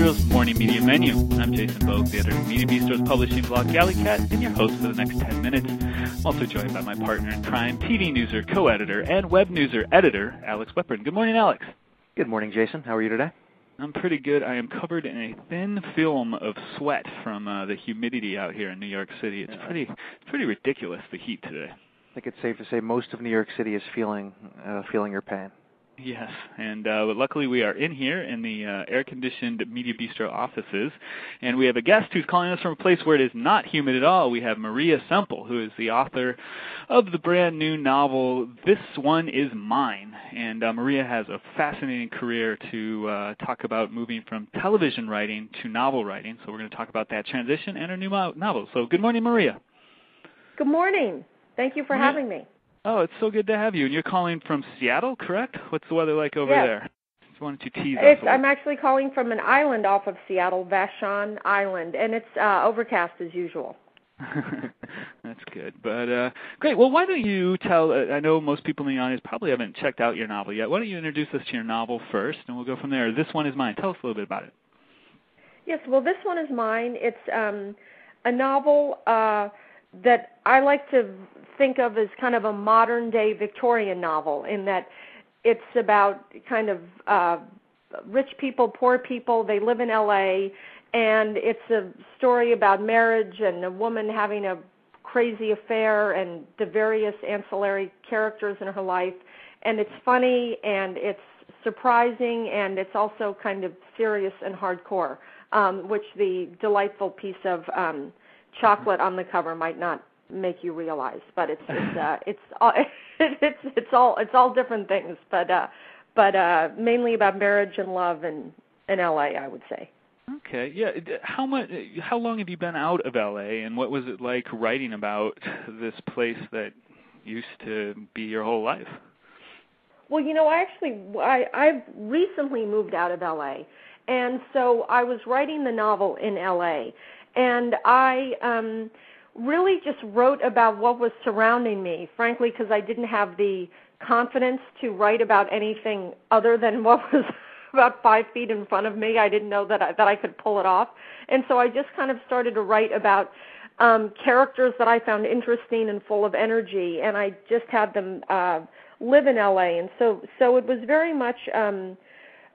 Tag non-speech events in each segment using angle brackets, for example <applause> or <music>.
Bistro's Morning Media Menu. I'm Jason Boog, the editor of Media Bistro's publishing blog Galleycat, and your host for the next 10 minutes. I'm also joined by my partner in crime, TV Newser co-editor and Web Newser editor, Alex Weprin. Good morning, Alex. Good morning, Jason. How are you today? I'm pretty good. I am covered in a thin film of sweat from uh, the humidity out here in New York City. It's pretty, it's pretty ridiculous the heat today. I think it's safe to say most of New York City is feeling uh, feeling your pain. Yes, and uh, but luckily we are in here in the uh, air-conditioned Media Bistro offices, and we have a guest who's calling us from a place where it is not humid at all. We have Maria Semple, who is the author of the brand new novel "This One Is Mine," and uh, Maria has a fascinating career to uh, talk about moving from television writing to novel writing. So we're going to talk about that transition and her new novel. So good morning, Maria. Good morning. Thank you for Maria. having me. Oh, it's so good to have you. And you're calling from Seattle, correct? What's the weather like over yes. there? Just wanted to tease it's, us. I'm actually calling from an island off of Seattle, Vashon Island, and it's uh, overcast as usual. <laughs> That's good. But uh, great. Well, why don't you tell? Uh, I know most people in the audience probably haven't checked out your novel yet. Why don't you introduce us to your novel first, and we'll go from there. This one is mine. Tell us a little bit about it. Yes. Well, this one is mine. It's um, a novel uh, that I like to think of as kind of a modern day Victorian novel in that it's about kind of uh, rich people, poor people. They live in LA, and it's a story about marriage and a woman having a crazy affair and the various ancillary characters in her life. And it's funny and it's surprising and it's also kind of serious and hardcore, um, which the delightful piece of um, chocolate on the cover might not make you realize but it's it's uh it's all <laughs> it's it's all it's all different things but uh but uh mainly about marriage and love and in LA I would say Okay. Yeah. How much? How long have you been out of LA, and what was it like writing about this place that used to be your whole life? Well, you know, I actually I I've recently moved out of LA, and so I was writing the novel in LA, and I um really just wrote about what was surrounding me, frankly, because I didn't have the confidence to write about anything other than what <laughs> was about five feet in front of me. I didn't know that I, that I could pull it off, and so I just kind of started to write about um, characters that I found interesting and full of energy, and I just had them uh, live in LA, and so so it was very much. Um,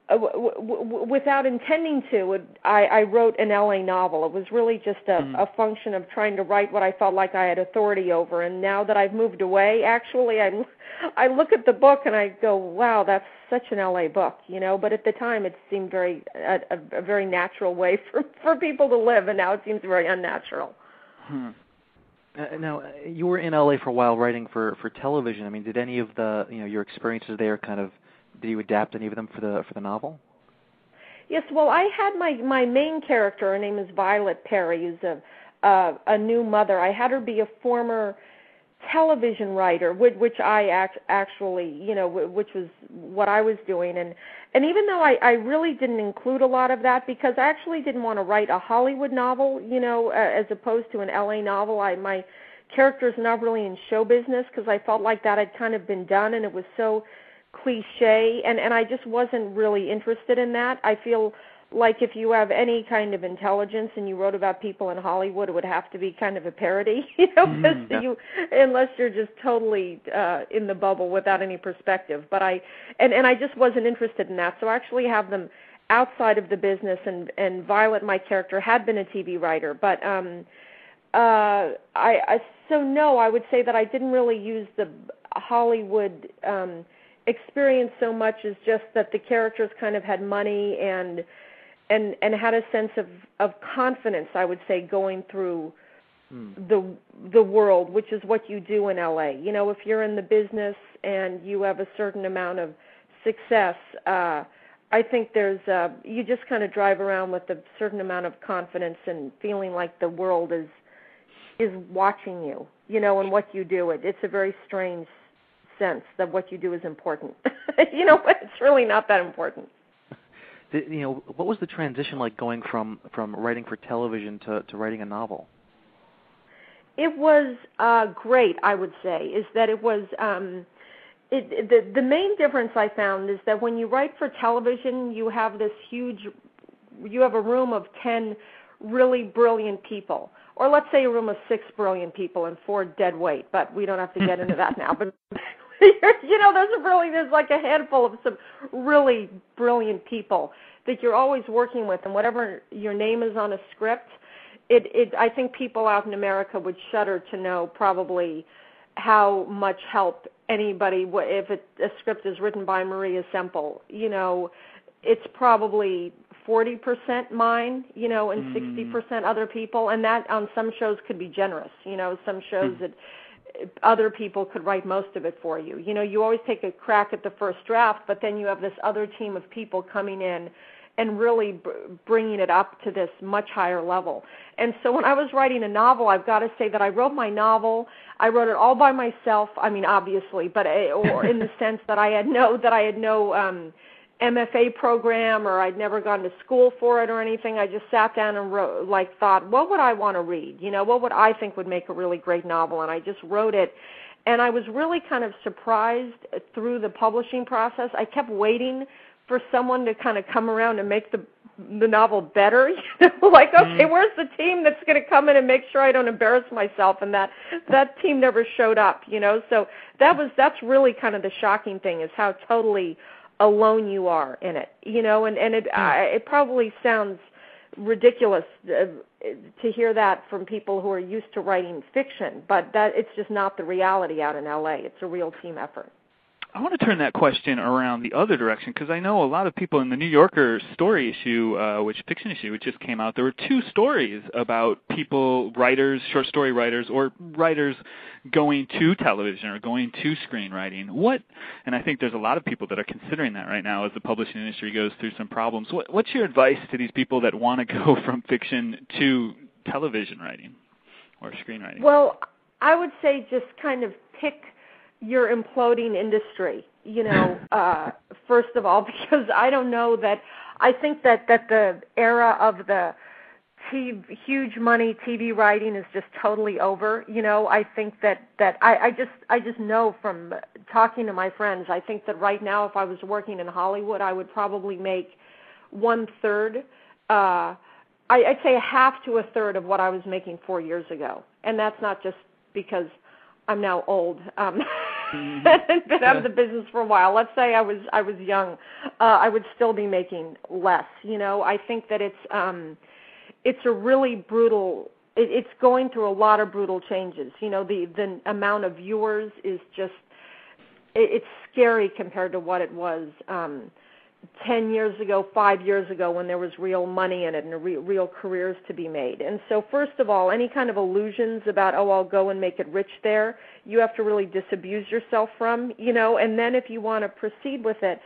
w- w- without intending to, it, I, I wrote an LA novel. It was really just a, Mhm. a function of trying to write what I felt like I had authority over. And now that I've moved away, actually, I, <laughs> I look at the book and I go, "Wow, that's such an LA book," you know. But at the time, it seemed very a, a, a very natural way <laughs> for for people to live, and now it seems very unnatural. Hmm. Uh, now, uh, you were in LA for a while writing for for television. I mean, did any of the you know your experiences there kind of did you adapt any of them for the for the novel? Yes, well, I had my my main character. Her name is Violet Perry, who's a uh, a new mother. I had her be a former television writer, which, which I act, actually, you know, which was what I was doing, and and even though I I really didn't include a lot of that because I actually didn't want to write a Hollywood novel, you know, uh, as opposed to an LA novel. I my character's not really in show business because I felt like that had kind of been done, and it was so cliche and and I just wasn't really interested in that. I feel like if you have any kind of intelligence and you wrote about people in Hollywood, it would have to be kind of a parody, <laughs> you know, Mhm, yeah. you unless you're just totally uh in the bubble without any perspective. But I and and I just wasn't interested in that. So I actually have them outside of the business and and Violet my character had been a TV writer, but um uh I, I so no, I would say that I didn't really use the Hollywood um experience so much as just that the characters kind of had money and and and had a sense of of confidence i would say going through Hmm. the the world which is what you do in LA you know if you're in the business and you have a certain amount of success uh I think there's uh you just kind of drive around with a certain amount of confidence and feeling like the world is is watching you you know and what you do it it's a very strange sense that what you do is important <laughs> you know but it's really not that important you know, what was the transition like going from from writing for television to to writing a novel? It was uh, great, I would say, is that it was. Um, it, the the main difference I found is that when you write for television, you have this huge you have a room of 10 really brilliant people or let's say a room of six brilliant people and four dead weight but we don't have to get into that <laughs> now but <laughs> you know there's a really there's like a handful of some really brilliant people that you're always working with and whatever your name is on a script it it i think people out in america would shudder to know probably how much help anybody if it, a script is written by Maria Semple, you know, it's probably 40% mine, you know, and mm. 60% other people, and that on some shows could be generous. You know, some shows mm. that other people could write most of it for you. You know, you always take a crack at the first draft, but then you have this other team of people coming in and really b- bringing it up to this much higher level. And so when I was writing a novel, I've got to say that I wrote my novel. I wrote it all by myself. I mean, obviously, but I, or in the <laughs> sense that I had no that I had no um MFA program or I'd never gone to school for it or anything. I just sat down and wrote like thought, what would I want to read? You know, what would I think would make a really great novel? And I just wrote it. And I was really kind of surprised through the publishing process. I kept waiting for someone to kind of come around and make the the novel better <laughs> you know like okay mm. where's the team that's going to come in and make sure i don't embarrass myself and that that team never showed up you know so that was that's really kind of the shocking thing is how totally alone you are in it you know and and it mm. I, it probably sounds ridiculous uh, to hear that from people who are used to writing fiction but that it's just not the reality out in LA it's a real team effort I want to turn that question around the other direction because I know a lot of people in the New Yorker story issue, uh, which fiction issue, which just came out. There were two stories about people, writers, short story writers, or writers going to television or going to screenwriting. What? And I think there's a lot of people that are considering that right now as the publishing industry goes through some problems. What, what's your advice to these people that want to <laughs> go from fiction to television writing or screenwriting? Well, I would say just kind of pick your imploding industry you know <laughs> uh first of all <laughs> because i don't know that i think that that the era of the TV, huge money tv writing is just totally over you know i think that that i i just i just know from talking to my friends i think that right now if i was working in hollywood i would probably make one third uh I, I'd say a half to a third of what I was making four years ago, and that's not just because I'm now old. Um, <laughs> <laughs> mm-hmm. been out of the business for a while. Let's say I was I was young, uh, I would still be making less. You know, I think that it's um, it's a really brutal. It, it's going through a lot of brutal changes. You know, the the amount of viewers is just it, it's scary compared to what it was. Um, 10 years ago, 5 years ago when there was real money in it and re- real careers to be made. And so first of all, any kind of illusions about oh I'll go and make it rich there, you have to really disabuse yourself from, you know, and then if you want to proceed with it,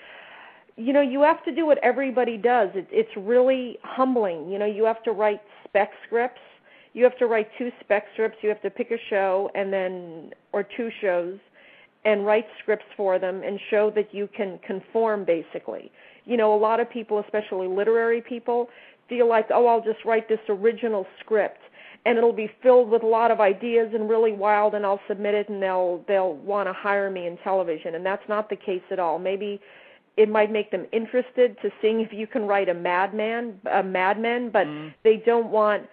you know, you have to do what everybody does. It, it's really humbling. You know, you have to write spec scripts. You have to write two spec scripts. You have to pick a show and then or two shows and write scripts for them and show that you can conform basically you know, a lot of people, especially literary people, feel like, oh, I'll just write this original script and it'll be filled with a lot of ideas and really wild and I'll submit it and they'll they'll want to hire me in television and that's not the case at all. Maybe it might make them interested to seeing if you can write a Mad Men a Mad Men, but mm. they don't want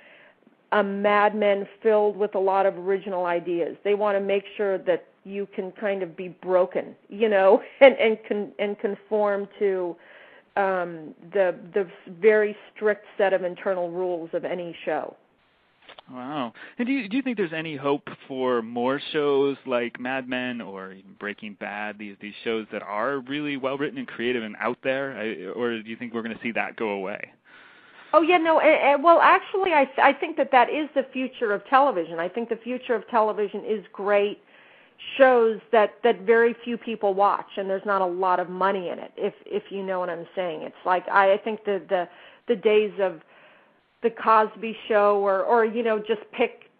a Mad Men filled with a lot of original ideas. They want to make sure that you can kind of be broken, you know, <laughs> and and con, and conform to um, the the very strict set of internal rules of any show. Wow. And do you, do you think there's any hope for more shows like Mad Men or even Breaking Bad, these these shows that are really well written and creative and out there, I, or do you think we're going to see that go away? Oh yeah, no. Uh, well, actually, I I think that that is the future of television. I think the future of television is great shows that that very few people watch and there's not a lot of money in it if if you know what i'm saying it's like i i think the the the days of the cosby show or or you know just pick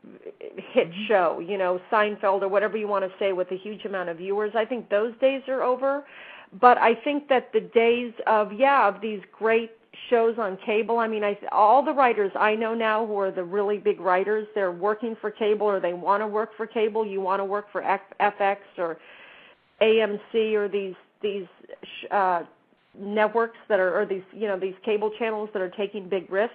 hit mm-hmm. show you know seinfeld or whatever you want to say with a huge amount of viewers i think those days are over but i think that the days of yeah of these great shows on cable. I mean, I all the writers I know now who are the really big writers, they're working for cable or they want to work for cable. You want to work for F- FX or AMC or these these uh networks that are or these you know these cable channels that are taking big risks.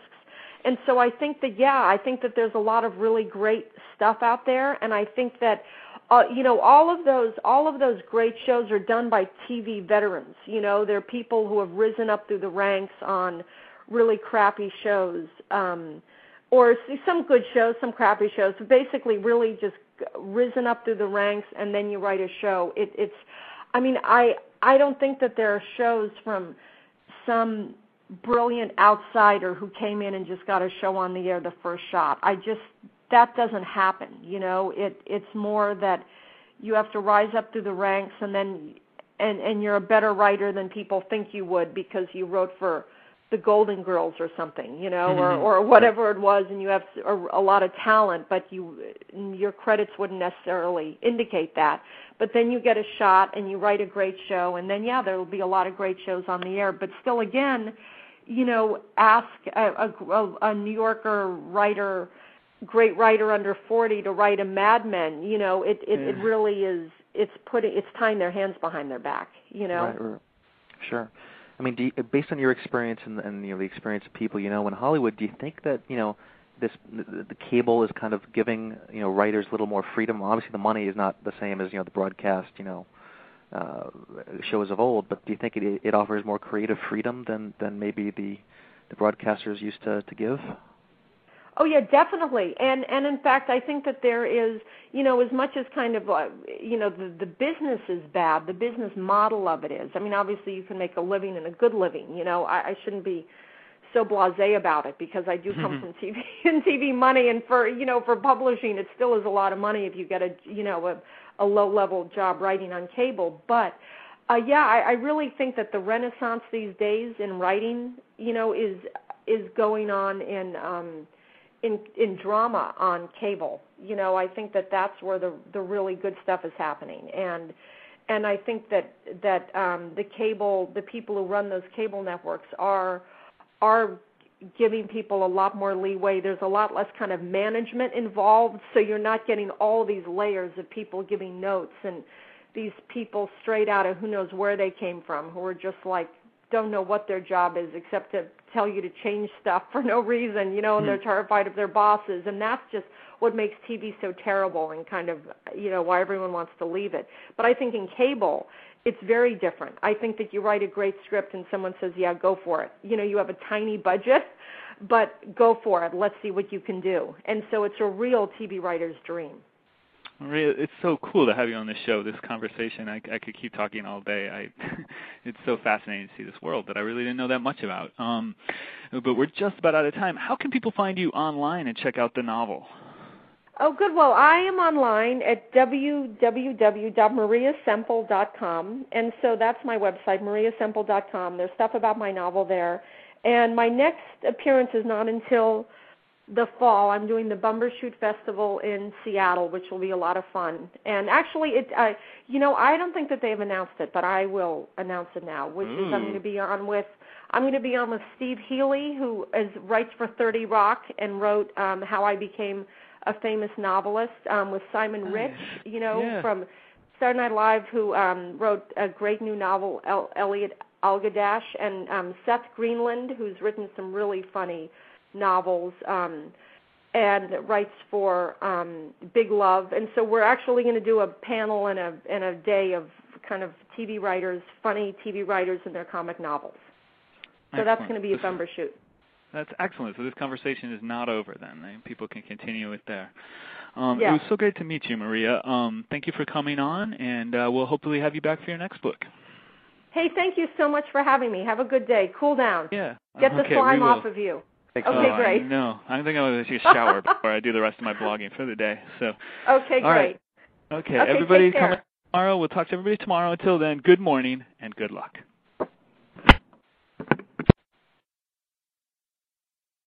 And so I think that yeah, I think that there's a lot of really great stuff out there, and I think that uh, you know all of those all of those great shows are done by TV veterans. You know, they're people who have risen up through the ranks on really crappy shows. Um, or some good shows, some crappy shows. Basically, really just risen up through the ranks, and then you write a show. It, it's, I mean, I I don't think that there are shows from some brilliant outsider who came in and just got a show on the air the first shot. I just that doesn't happen. You know, it it's more that you have to rise up through the ranks, and then and and you're a better writer than people think you would because you wrote for the Golden Girls or something, you know, or Mm-hmm. or whatever it was, and you have a, a lot of talent, but you your credits wouldn't necessarily indicate that. But then you get a shot and you write a great show, and then yeah, there will be a lot of great shows on the air. But still, again, you know, ask a, a, a New Yorker writer, great writer under forty, to write a Mad Men. You know, it it, it really is. It's putting it's tying their hands behind their back. You know. Right, right. Sure. I mean, do you, based on your experience and, and you know the experience of people you know in Hollywood, do you think that you know this the cable is kind of giving you know writers a little more freedom? Obviously, the money is not the same as you know the broadcast you know uh, shows of old, but do you think it it offers more creative freedom than than maybe the the broadcasters used to to give? Oh yeah, definitely. And and in fact, I think that there is, you know, as much as kind of, uh, you know, the the business is bad, the business model of it is. I mean, obviously you can make a living and a good living. You know, I, I shouldn't be so blasé about it because I do <laughs> come from TV and <laughs> TV money, and for you know for publishing, it still is a lot of money if you get a you know a, a low level job writing on cable. But uh, yeah, I, I really think that the renaissance these days in writing, you know, is is going on in. um in in drama on cable. You know, I think that that's where the the really good stuff is happening. And and I think that that um the cable the people who run those cable networks are are giving people a lot more leeway. There's a lot less kind of management involved, so you're not getting all these layers of people giving notes and these people straight out of who knows where they came from who are just like don't know what their job is except to tell you to change stuff for no reason, you know, and they're hmm. terrified of their bosses and that's just what makes TV so terrible and kind of, you know, why everyone wants to leave it. But I think in cable, it's very different. I think that you write a great script and someone says, "Yeah, go for it." You know, you have a tiny budget, but go for it. Let's see what you can do. And so it's a real TV writer's dream. Maria, it's so cool to have you on this show. This conversation, I, I could keep talking all day. I, <laughs> it's so fascinating to see this world that I really didn't know that much about. Um, but we're just about out of time. How can people find you online and check out the novel? Oh, good. Well, I am online at www.mariasemple.com, and so that's my website, mariasemple.com. There's stuff about my novel there, and my next appearance is not until the fall. I'm doing the Bumbershoot Festival in Seattle, which will be a lot of fun. And actually, it, uh, you know, I don't think that they've announced it, but I will announce it now. Which is I'm going to be on with, I'm going to be on with Steve Hely, who is writes for 30 Rock and wrote um, How I Became a Famous Novelist, um, with Simon Rich, you know, Yeah. from Saturday Night Live, who um, wrote a great new novel, El- Elliot Allagash, and um, Seth Greenland, who's written some really funny novels um, and writes for um, Big Love. And so we're actually going to do a panel and a and a day of kind of TV writers, funny TV writers and their comic novels. So that's going to be a Bumbershoot. That's excellent. So this conversation is not over then. and People can continue it there. Um, It was so great to meet you, Maria. Um, thank you for coming on, and uh, we'll hopefully have you back for your next book. Hey, thank you so much for having me. Have a good day. Cool down. Yeah. Get the slime off of you. Thanks Okay, oh, great. Know. I think I'm going to take a shower <laughs> before I do the rest of my blogging for the day. So, Okay, All right. great. okay, Okay, everybody take care. come tomorrow. We'll talk to everybody tomorrow. Until then, good morning and good luck.